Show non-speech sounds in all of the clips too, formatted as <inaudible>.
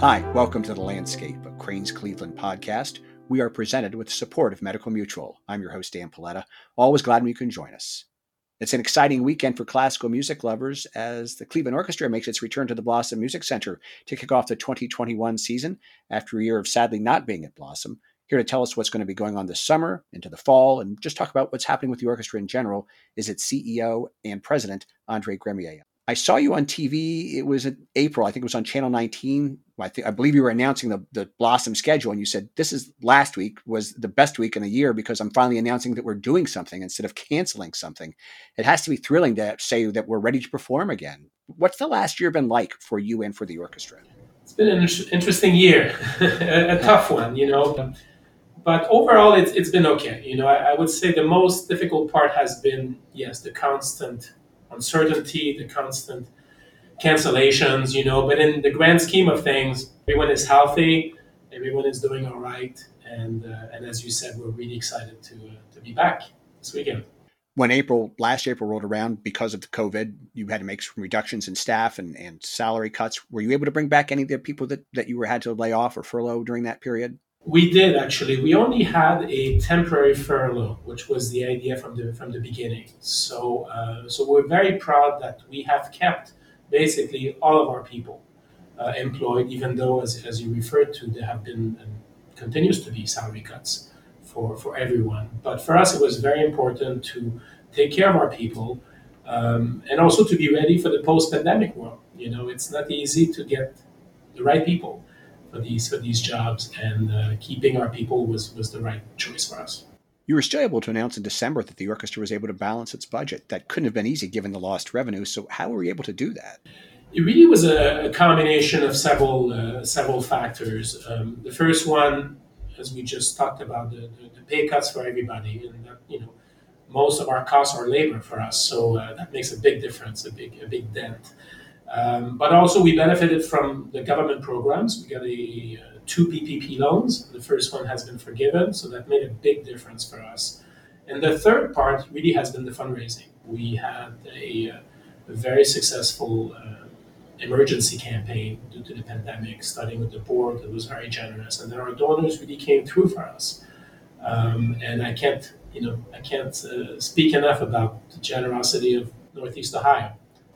Hi, welcome to the Landscape, a Crain's Cleveland podcast. We are presented with the support of Medical Mutual. I'm your host, Dan Paletta. Always glad when you can join us. It's an exciting weekend for classical music lovers as the Cleveland Orchestra makes its return to the Blossom Music Center to kick off the 2021 season after a year of sadly not being at Blossom. Here to tell us what's going to be going on this summer, into the fall, and just talk about what's happening with the orchestra in general is its CEO and president, Andre Gremillet. I saw you on TV. It was in April. I think it was on Channel 19. I think I believe you were announcing the, the Blossom schedule, and you said this is last week was the best week in the year because I'm finally announcing that we're doing something instead of canceling something. It has to be thrilling to say that we're ready to perform again. What's the last year been like for you and for the orchestra? It's been an interesting year, <laughs> a tough one, you know. But overall, it's, it's been okay. You know, I, I would say the most difficult part has been yes, the constant uncertainty, the constant cancellations, you know. But in the grand scheme of things, everyone is healthy, everyone is doing all right, and uh, and as you said, we're really excited to uh, to be back this weekend. When April last April rolled around, because of the COVID, you had to make some reductions in staff and, and salary cuts. Were you able to bring back any of the people that, that you were had to lay off or furlough during that period? We did actually. We only had a temporary furlough, which was the idea from the from the beginning. So uh, so we're very proud that we have kept basically all of our people uh, employed, even though, as, as you referred to, there have been and continues to be salary cuts for for everyone. But for us, it was very important to take care of our people um, and also to be ready for the post-pandemic world. You know, it's not easy to get the right people for these for these jobs, and uh, keeping our people was was the right choice for us. You were still able to announce in December that the orchestra was able to balance its budget. That couldn't have been easy given the lost revenue. So, how were you able to do that? It really was a, a combination of several uh, several factors. Um, the first one, as we just talked about, the, the, the, pay cuts for everybody, and that, you know, most of our costs are labor for us, so uh, that makes a big difference, a big a big dent. Um, but also, we benefited from the government programs. We got a, uh, two PPP loans. The first one has been forgiven, so that made a big difference for us. And the third part really has been the fundraising. We had a, uh, a very successful uh, emergency campaign due to the pandemic, starting with the board that was very generous, and then our donors really came through for us. Um, and I can't, you know, I can't uh, speak enough about the generosity of Northeast Ohio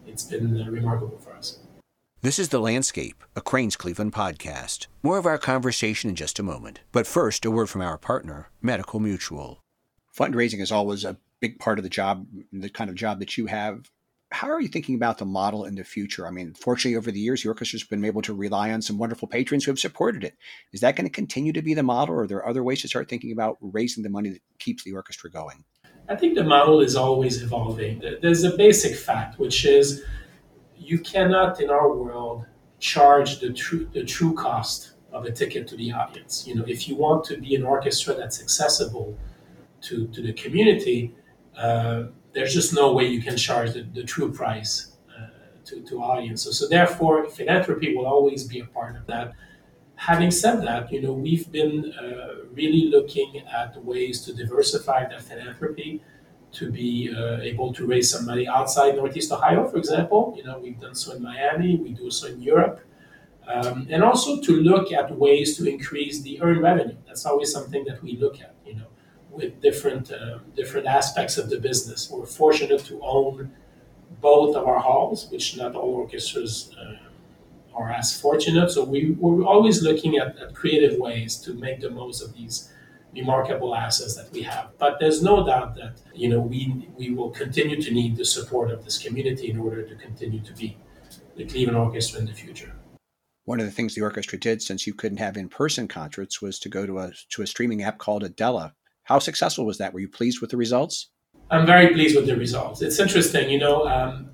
it's been uh, remarkable for us. This is The Landscape, a Crain's Cleveland podcast. More of our conversation in just a moment. But first, a word from our partner, Medical Mutual. Fundraising is always a big part of the job, the kind of job that you have. How are you thinking about the model in the future? I mean, fortunately, over the years, the orchestra's been able to rely on some wonderful patrons who have supported it. Is that going to continue to be the model, or are there other ways to start thinking about raising the money that keeps the orchestra going? I think the model is always evolving. There's a basic fact, which is you cannot, in our world, charge the true the true cost of a ticket to the audience. You know, if you want to be an orchestra that's accessible to, to the community, uh, there's just no way you can charge the, the true price uh, to, to audiences. So, so therefore, philanthropy will always be a part of that having said that, you know, we've been uh, really looking at ways to diversify that philanthropy to be uh, able to raise some money outside Northeast Ohio, for example. You know, we've done so in Miami, we do so in Europe. Um, and also to look at ways to increase the earned revenue. That's always something that we look at, you know, with different uh, different aspects of the business. We're fortunate to own both of our halls, which not all orchestras uh, are as fortunate. So we, we're always looking at, at creative ways to make the most of these remarkable assets that we have. But there's no doubt that you know we we will continue to need the support of this community in order to continue to be the Cleveland Orchestra in the future. One of the things the orchestra did, since you couldn't have in-person concerts, was to go to a to a streaming app called Adella. How successful was that? Were you pleased with the results? I'm very pleased with the results. It's interesting, you know. Um,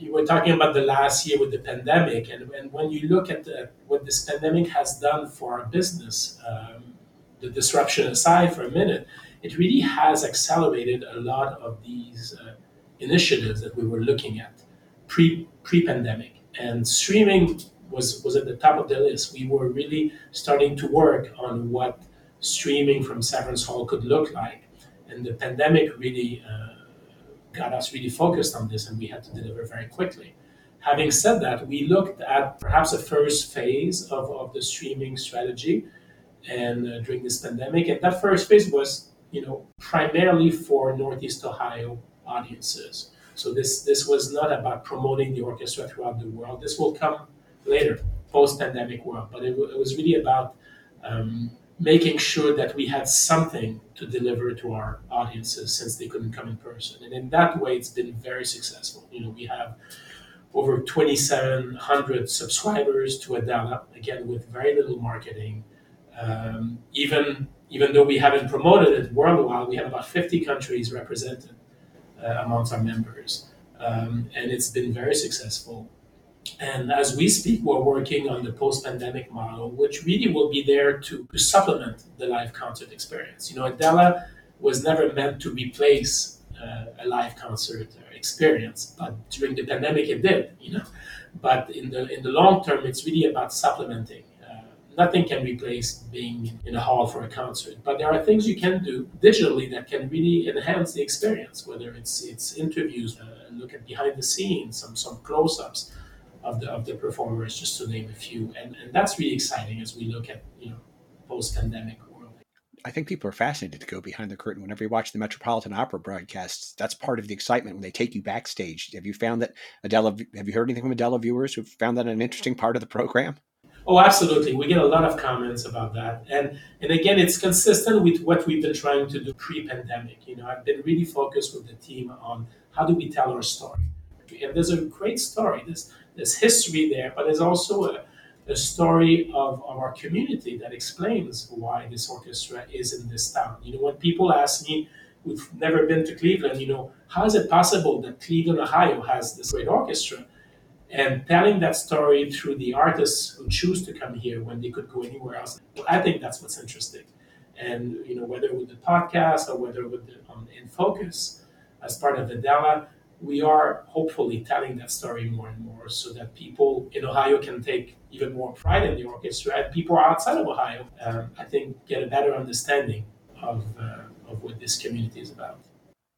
you were talking about the last year with the pandemic, and, and when you look at the, what this pandemic has done for our business, um, the disruption aside for a minute, it really has accelerated a lot of these uh, initiatives that we were looking at pre pre pandemic. And streaming was was at the top of the list. We were really starting to work on what streaming from Severance Hall could look like, and the pandemic really. Uh, got us really focused on this, and we had to deliver very quickly. Having said that, we looked at perhaps a first phase of, of the streaming strategy and uh, during this pandemic. And that first phase was, you know, primarily for Northeast Ohio audiences. So this this was not about promoting the orchestra throughout the world. This will come later, post-pandemic world. But it, it was really about um, making sure that we had something to deliver to our audiences since they couldn't come in person. And in that way, it's been very successful. You know, we have over 2,700 subscribers to Adella, again, with very little marketing. Um, even even though we haven't promoted it worldwide, we have about 50 countries represented uh, amongst our members. Um, and it's been very successful. And as we speak, we're working on the post pandemic model, which really will be there to, to supplement the live concert experience. You know, Adella was never meant to replace uh, a live concert experience, but during the pandemic it did, you know. But in the, in the long term, it's really about supplementing. Uh, nothing can replace being in a hall for a concert, but there are things you can do digitally that can really enhance the experience, whether it's, it's interviews, uh, look at behind the scenes, some, some close ups of the of the performers, just to name a few. And and that's really exciting as we look at you know post pandemic world. I think people are fascinated to go behind the curtain whenever you watch the Metropolitan Opera broadcasts. That's part of the excitement when they take you backstage. Have you found that Adella? Have you heard anything from Adella viewers who found that an interesting part of the program? Oh, absolutely. We get a lot of comments about that. And and again, it's consistent with what we've been trying to do pre-pandemic. You know, I've been really focused with the team on how do we tell our story. And there's a great story. There's there's history there, but there's also a, a story of, of our community that explains why this orchestra is in this town. You know, when people ask me who've never been to Cleveland, you know, how is it possible that Cleveland, Ohio has this great orchestra? And telling that story through the artists who choose to come here when they could go anywhere else, I think that's what's interesting. And you know, whether with the podcast or whether with the um, in focus as part of the Adella, we are hopefully telling that story more and more so that people in Ohio can take even more pride in the orchestra and people outside of Ohio, um, I think, get a better understanding of, uh, of what this community is about.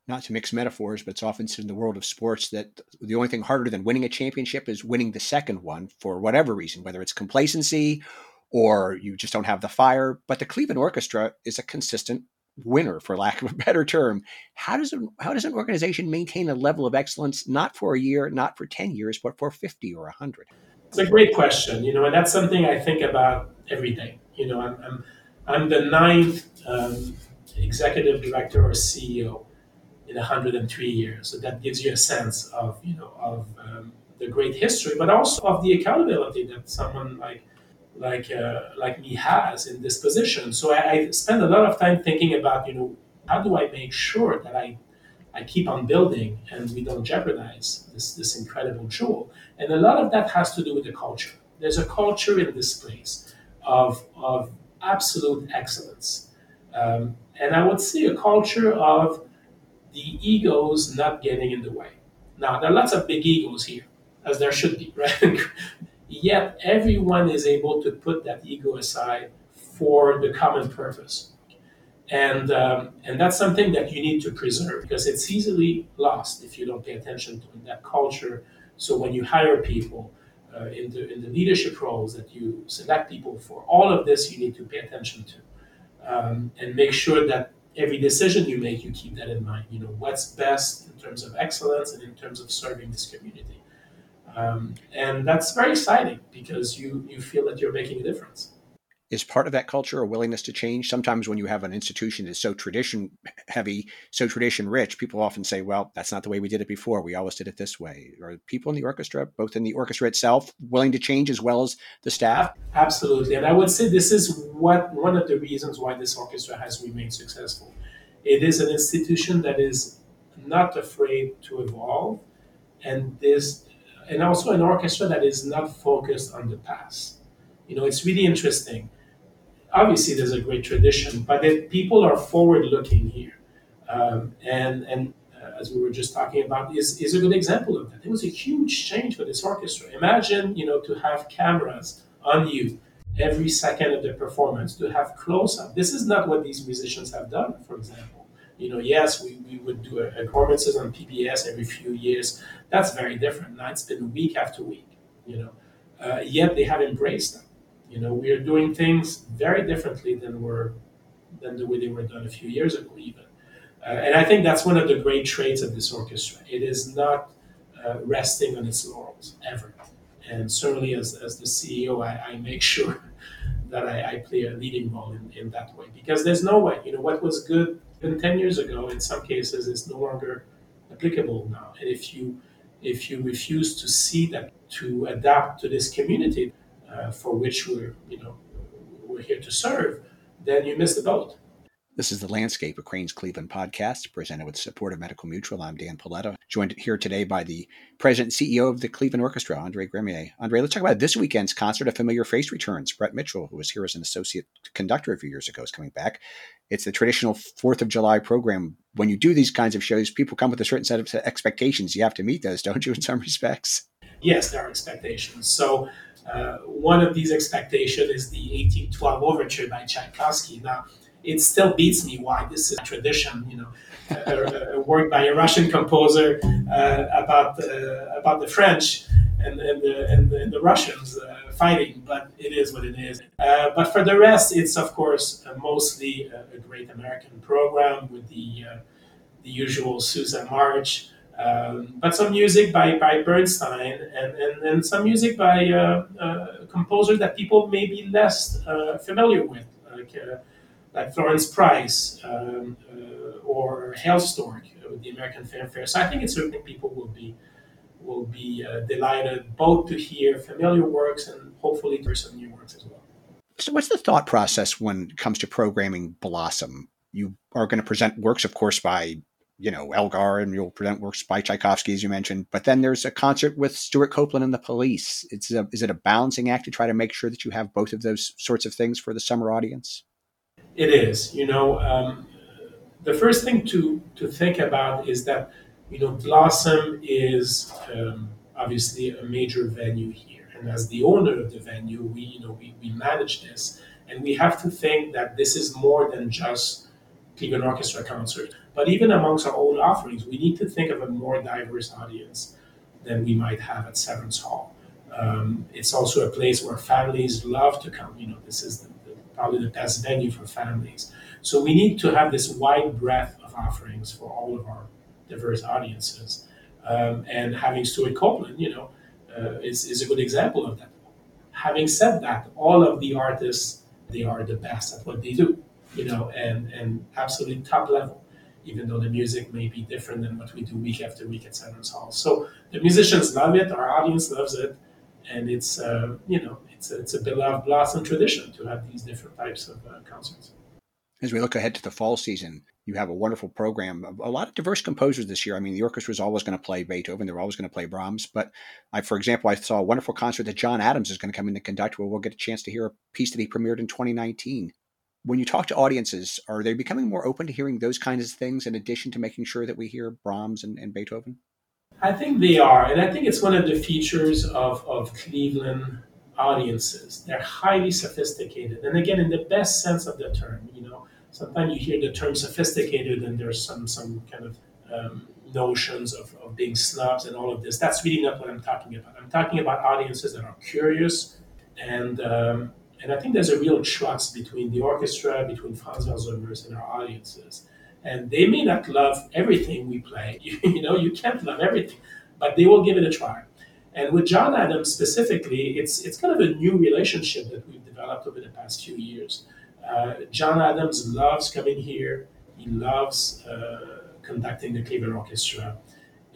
Not to mix metaphors, but it's often said in the world of sports that the only thing harder than winning a championship is winning the second one for whatever reason, whether it's complacency or you just don't have the fire. But the Cleveland Orchestra is a consistent winner, for lack of a better term. How does an, how does an organization maintain a level of excellence not for a year, not for ten years, but for fifty or hundred? It's a great question, you know, and that's something I think about every day. You know, I'm I'm, I'm the ninth um, executive director or CEO in 103 years, so that gives you a sense of you know of um, the great history, but also of the accountability that someone like like uh, like me has in this position. So I, I, spend a lot of time thinking about you know how do I make sure that I I keep on building and we don't jeopardize this this incredible jewel. And a lot of that has to do with the culture. There's a culture in this place of of absolute excellence, um, and I would say a culture of the egos not getting in the way. Now there are lots of big egos here, as there should be, <laughs> right? Yet everyone is able to put that ego aside for the common purpose. And, um, and that's something that you need to preserve because it's easily lost if you don't pay attention to that culture. So when you hire people uh, in, the, in the leadership roles that you select people for, all of this you need to pay attention to um, and make sure that every decision you make, you keep that in mind. You know, what's best in terms of excellence and in terms of serving this community. Um, and that's very exciting because you, you feel that you're making a difference. Is part of that culture a willingness to change? Sometimes when you have an institution that's so tradition heavy, so tradition rich, people often say, well, that's not the way we did it before. We always did it this way. Are people in the orchestra, both in the orchestra itself, willing to change as well as the staff? Absolutely. And I would say this is what one of the reasons why this orchestra has remained successful. It is an institution that is not afraid to evolve. And this and also an orchestra that is not focused on the past. You know, it's really interesting. Obviously, there's a great tradition, but people are forward-looking here, um, and and uh, as we were just talking about, is is a good example of that. It was a huge change for this orchestra. Imagine, you know, to have cameras on you every second of the performance, to have close-up. This is not what these musicians have done, for example. You know, yes, we, we would do performances on PBS every few years. That's very different. Now it's been week after week, you know. Uh, yet they have embraced them. You know, we are doing things very differently than were than the way they were done a few years ago, even. Uh, and I think that's one of the great traits of this orchestra. It is not uh, resting on its laurels ever. And certainly, as, as the CEO, I, I make sure <laughs> that I, I, play a leading role in, in that way because there's no way. You know, what was good even 10 years ago in some cases is no longer applicable now. And if you if you refuse to see that, to adapt to this community uh, for which we're you know we're here to serve, then you miss the boat. This is the Landscape of Crain's Cleveland podcast, presented with support of Medical Mutual. I'm Dan Paletta, joined here today by the president and CEO of the Cleveland Orchestra, Andre Gremillet. Andre, let's talk about this weekend's concert. A familiar face returns. Brett Mitchell, who was here as an associate conductor a few years ago, is coming back. It's the traditional Fourth of July program. When you do these kinds of shows, people come with a certain set of expectations. You have to meet those, <laughs> don't you, in some respects? Yes, there are expectations. So uh, one of these expectations is the 1812 Overture by Tchaikovsky. Now, it still beats me why this is a tradition, you know, a, a work by a Russian composer uh, about uh, about the French and, and, the, and, the, and the Russians uh, fighting, but it is what it is. Uh, but for the rest, it's of course uh, mostly a, a, great American program with the uh, the usual Sousa March. Um, but some music by, by Bernstein and, and, and some music by composers that people may be less familiar with, like like Florence Price um, uh, or Hailstork with the American Fanfare. So I think it's something people will be will be uh, delighted both to hear familiar works and hopefully to hear some new works as well. So, what's the thought process when it comes to programming Blossom? You are going to present works, of course, by you know Elgar, and you'll present works by Tchaikovsky, as you mentioned. But then there's a concert with Stewart Copeland and the Police. It's a, is it a balancing act to try to make sure that you have both of those sorts of things for the summer audience? It is. You know, um, the first thing to to think about is that you know Blossom is um, obviously a major venue here, and as the owner of the venue, we you know we, we manage this, and we have to think that this is more than just Cleveland Orchestra concert. But even amongst our own offerings, we need to think of a more diverse audience than we might have at Severance Hall. Um, it's also a place where families love to come. You know, this is the probably the best venue for families. So we need to have this wide breadth of offerings for all of our diverse audiences. Um, and having Stewart Copeland, you know, uh, is, is a good example of that. Having said that, all of the artists, they are the best at what they do, you know, and, and absolutely top level, even though the music may be different than what we do week after week at Severance Hall. So the musicians love it, our audience loves it, and it's, uh, you know, it's a, it's a beloved blossom tradition to have these different types of uh, concerts. As we look ahead to the fall season, you have a wonderful program. A lot of diverse composers this year. I mean, the orchestra is always going to play Beethoven. They're always going to play Brahms. But I, for example, I saw a wonderful concert that John Adams is going to come in to conduct where we'll get a chance to hear a piece that he premiered in 2019. When you talk to audiences, are they becoming more open to hearing those kinds of things in addition to making sure that we hear Brahms and, and Beethoven? I think they are. And I think it's one of the features of, of Cleveland audiences. They're highly sophisticated, and again, in the best sense of the term. You know, sometimes you hear the term sophisticated, and there's some some kind of um, notions of, of being snobs and all of this. That's really not what I'm talking about. I'm talking about audiences that are curious, and um, and I think there's a real trust between the orchestra, between Franz Welser-Möst and our audiences. And they may not love everything we play. You, <laughs> you know, you can't love everything, but they will give it a try. And with John Adams specifically, it's it's kind of a new relationship that we've developed over the past few years. Uh, John Adams loves coming here. He loves uh, conducting the Cleveland Orchestra,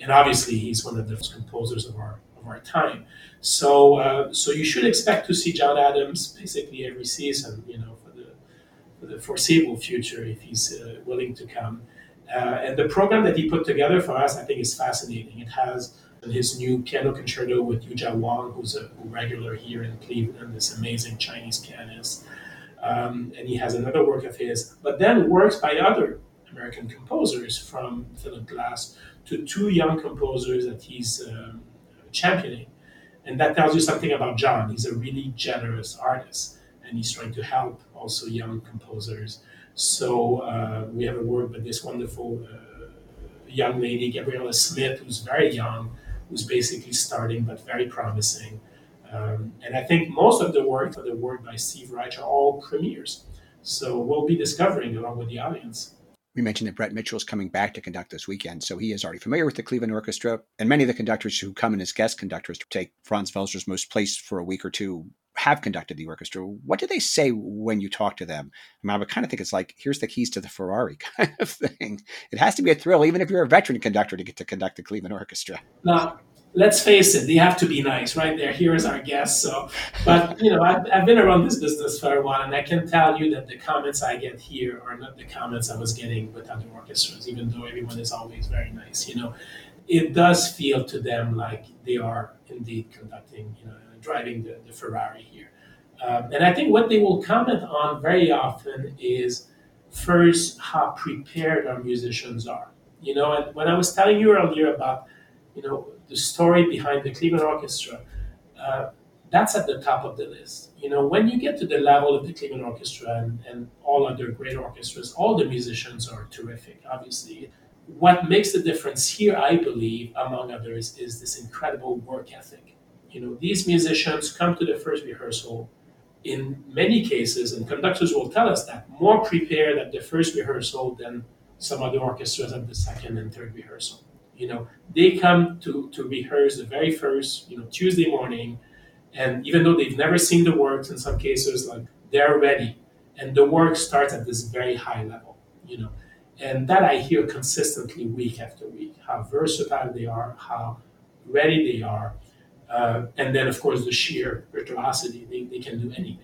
and obviously he's one of the composers of our of our time. So uh, so you should expect to see John Adams basically every season. You know, for the for the foreseeable future, if he's uh, willing to come. Uh, and the program that he put together for us, I think, is fascinating. It has his new piano concerto with Yuja Wang, who's a regular here in Cleveland, this amazing Chinese pianist. Um, and he has another work of his, but then works by other American composers, from Philip Glass to two young composers that he's um, championing. And that tells you something about John. He's a really generous artist, and he's trying to help also young composers. So uh, we have a work with this wonderful uh, young lady, Gabriella Smith, who's very young, who's basically starting but very promising. Um, and I think most of the work, the work by Steve Reich, are all premieres. So we'll be discovering along with the audience. We mentioned that Brett Mitchell is coming back to conduct this weekend, so he is already familiar with the Cleveland Orchestra. And many of the conductors who come in as guest conductors to take Franz Welser-Möst's place for a week or two have conducted the orchestra. What do they say when you talk to them? I mean, I would kind of think it's like, here's the keys to the Ferrari <laughs> kind of thing. It has to be a thrill, even if you're a veteran conductor, to get to conduct the Cleveland Orchestra. Now, let's face it, they have to be nice, right? They're here as our guests. So, but you know, I've, I've been around this business for a while, and I can tell you that the comments I get here are not the comments I was getting with other orchestras, even though everyone is always very nice. You know, it does feel to them like they are indeed conducting, you know, driving the, the Ferrari here. Um, and I think what they will comment on very often is first how prepared our musicians are. You know, and when I was telling you earlier about, you know, the story behind the Cleveland Orchestra, uh, that's at the top of the list. You know, when you get to the level of the Cleveland Orchestra and, and all other great orchestras, all the musicians are terrific, obviously. What makes the difference here, I believe, among others, is this incredible work ethic. You know, these musicians come to the first rehearsal in many cases, and conductors will tell us that, more prepared at the first rehearsal than some other orchestras at the second and third rehearsal. You know, they come to, to rehearse the very first, you know, Tuesday morning, and even though they've never seen the works in some cases, like they're ready. And the work starts at this very high level, you know. And that I hear consistently week after week, how versatile they are, how ready they are. Uh, and then, of course, the sheer virtuosity, they, they can do anything.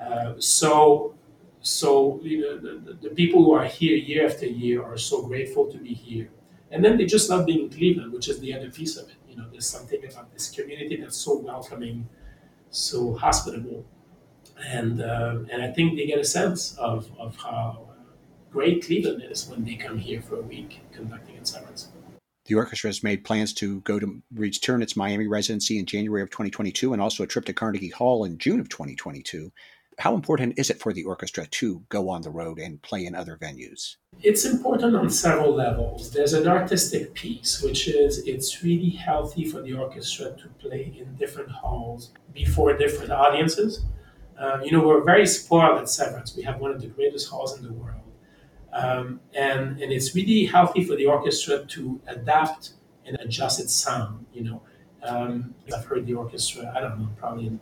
Uh, so, so you know, the, the, people who are here year after year are so grateful to be here. And then they just love being in Cleveland, which is the other piece of it. You know, there's something about this community that's so welcoming, so hospitable, and uh, and I think they get a sense of of how great Cleveland is when they come here for a week conducting in Severance. The orchestra has made plans to go to return its Miami residency in January of 2022 and also a trip to Carnegie Hall in June of 2022. How important is it for the orchestra to go on the road and play in other venues? It's important on several levels. There's an artistic piece, which is it's really healthy for the orchestra to play in different halls before different audiences. Um, you know, we're very spoiled at Severance. We have one of the greatest halls in the world. Um, and, and it's really healthy for the orchestra to adapt and adjust its sound. You know, um, I've heard the orchestra, I don't know, probably in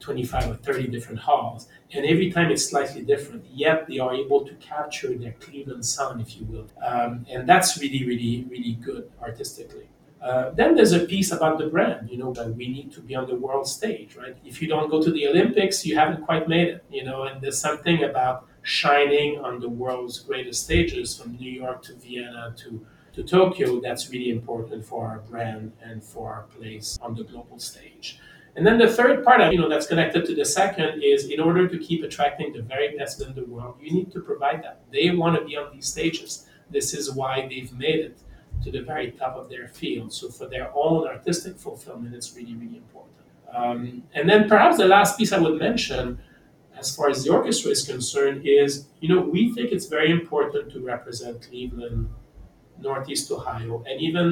25 or 30 different halls. And every time it's slightly different, yet they are able to capture their Cleveland sound, if you will. Um, and that's really, really, really good artistically. Uh, then there's a piece about the brand, you know, that we need to be on the world stage, right? If you don't go to the Olympics, you haven't quite made it, you know, and there's something about shining on the world's greatest stages from New York to Vienna to, to Tokyo that's really important for our brand and for our place on the global stage. And then the third part, of, you know, that's connected to the second is in order to keep attracting the very best in the world, you need to provide that. They want to be on these stages. This is why they've made it to the very top of their field. So for their own artistic fulfillment, it's really, really important. Um, and then perhaps the last piece I would mention, as far as the orchestra is concerned, is you know we think it's very important to represent Cleveland, Northeast Ohio, and even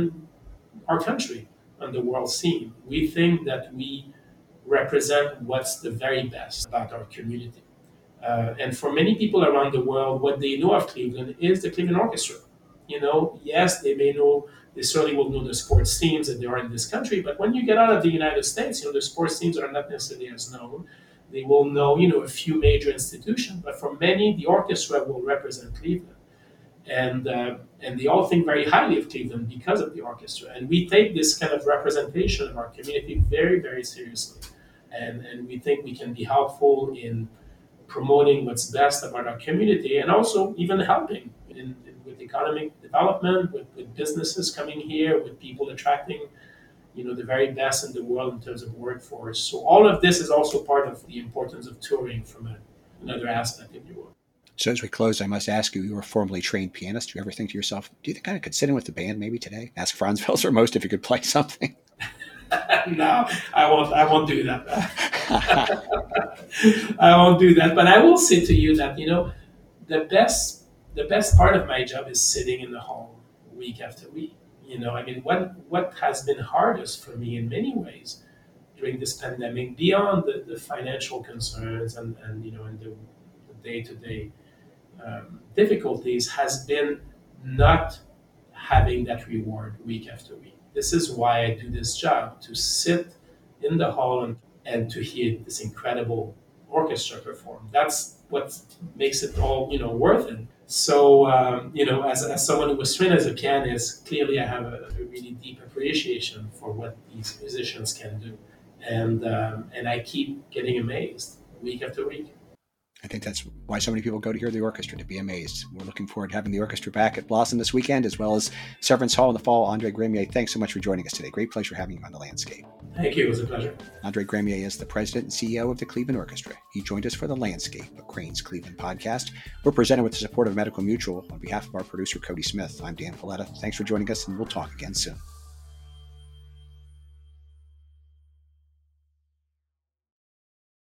our country on the world scene. We think that we represent what's the very best about our community. Uh, and for many people around the world, what they know of Cleveland is the Cleveland Orchestra. You know, yes, they may know, they certainly will know the sports teams that there are in this country, but when you get out of the United States, you know, the sports teams are not necessarily as known. They will know, you know, a few major institutions, but for many, the orchestra will represent Cleveland and uh, and they all think very highly of Cleveland because of the orchestra. And we take this kind of representation of our community very very seriously, and and we think we can be helpful in promoting what's best about our community, and also even helping in, in, with economic development, with, with businesses coming here, with people attracting. You know the very best in the world in terms of workforce. So all of this is also part of the importance of touring from a, another aspect, if you will. So as we close, I must ask you, you were a formerly trained pianist. Do you ever think to yourself, do you think I could sit in with the band maybe today? Ask Franz <laughs> Welser-Möst if you could play something. <laughs> <laughs> no, I won't. I won't do that. I won't do that. But I will say to you that you know, the best the best part of my job is sitting in the hall week after week. You know, I mean, what what has been hardest for me in many ways during this pandemic, beyond the, the financial concerns and, and you know and the day to day difficulties, has been not having that reward week after week. This is why I do this job to sit in the hall and, and to hear this incredible orchestra perform. That's what makes it all you know worth it. So um, you know, as, as someone who was trained as a pianist, clearly I have a, a really deep appreciation for what these musicians can do, and um, and I keep getting amazed week after week. I think that's why so many people go to hear the orchestra to be amazed. We're looking forward to having the orchestra back at Blossom this weekend, as well as Severance Hall in the fall. Andre Gremillet, thanks so much for joining us today. Great pleasure having you on the landscape. Thank you. It was a pleasure. Andre Gremillet is the president and CEO of the Cleveland Orchestra. He joined us for the Landscape, a Crain's Cleveland podcast. We're presented with the support of Medical Mutual. On behalf of our producer, Cody Smith, I'm Dan Paletta. Thanks for joining us, and we'll talk again soon.